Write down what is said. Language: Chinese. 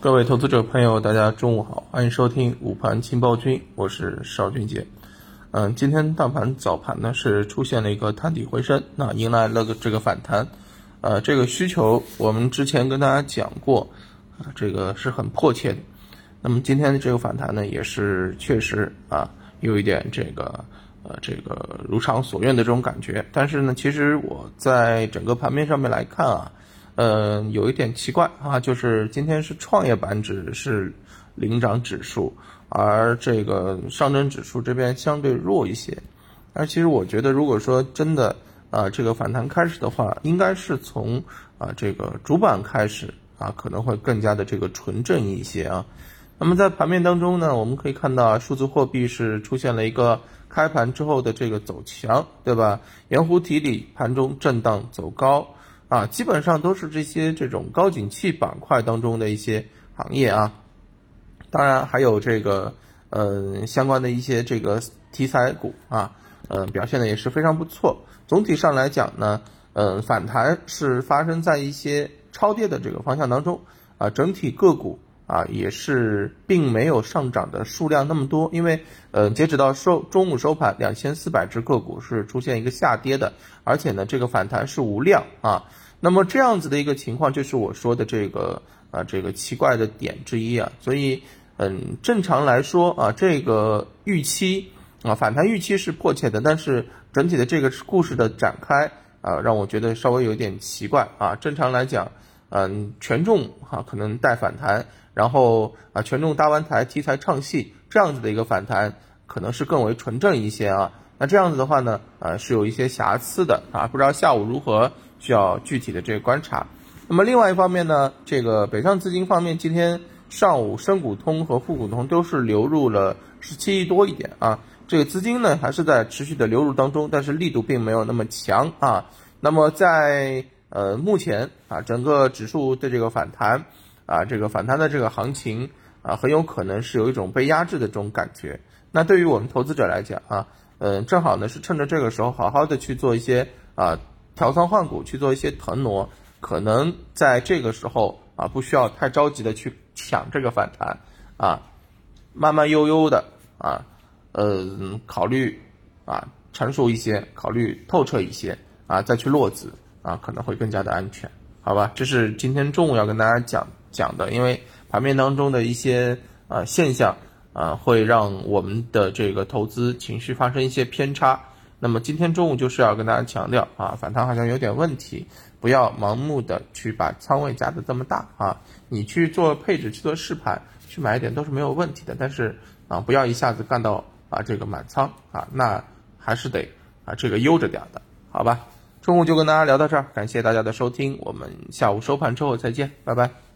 各位投资者朋友，大家中午好，欢迎收听午盘情报君，我是邵俊杰。嗯，今天大盘早盘呢是出现了一个探底回升，那迎来了个这个反弹。呃，这个需求我们之前跟大家讲过，啊，这个是很迫切的。那么今天的这个反弹呢，也是确实啊，有一点这个呃这个如偿所愿的这种感觉。但是呢，其实我在整个盘面上面来看啊。嗯，有一点奇怪啊，就是今天是创业板指是领涨指数，而这个上证指数这边相对弱一些。而其实我觉得，如果说真的啊，这个反弹开始的话，应该是从啊这个主板开始啊，可能会更加的这个纯正一些啊。那么在盘面当中呢，我们可以看到数字货币是出现了一个开盘之后的这个走强，对吧？盐湖提锂盘中震荡走高。啊，基本上都是这些这种高景气板块当中的一些行业啊，当然还有这个嗯相关的一些这个题材股啊，嗯表现的也是非常不错。总体上来讲呢，嗯反弹是发生在一些超跌的这个方向当中啊，整体个股啊也是并没有上涨的数量那么多，因为呃截止到收中午收盘，两千四百只个股是出现一个下跌的，而且呢这个反弹是无量啊。那么这样子的一个情况，就是我说的这个啊，这个奇怪的点之一啊。所以，嗯，正常来说啊，这个预期啊，反弹预期是迫切的，但是整体的这个故事的展开啊，让我觉得稍微有点奇怪啊。正常来讲，嗯，权重哈可能带反弹，然后啊，权重搭完台，题材唱戏，这样子的一个反弹可能是更为纯正一些啊。那这样子的话呢，呃，是有一些瑕疵的啊。不知道下午如何？需要具体的这个观察。那么另外一方面呢，这个北上资金方面，今天上午深股通和沪股通都是流入了十七亿多一点啊。这个资金呢还是在持续的流入当中，但是力度并没有那么强啊。那么在呃目前啊，整个指数的这个反弹啊，这个反弹的这个行情啊，很有可能是有一种被压制的这种感觉。那对于我们投资者来讲啊，嗯，正好呢是趁着这个时候，好好的去做一些啊。调仓换股去做一些腾挪，可能在这个时候啊，不需要太着急的去抢这个反弹啊，慢慢悠悠的啊，呃，考虑啊成熟一些，考虑透彻一些啊，再去落子啊，可能会更加的安全，好吧？这是今天中午要跟大家讲讲的，因为盘面当中的一些啊现象啊，会让我们的这个投资情绪发生一些偏差。那么今天中午就是要跟大家强调啊，反弹好像有点问题，不要盲目的去把仓位加的这么大啊，你去做配置去做试盘去买一点都是没有问题的，但是啊不要一下子干到啊这个满仓啊，那还是得啊这个悠着点的，好吧？中午就跟大家聊到这儿，感谢大家的收听，我们下午收盘之后再见，拜拜。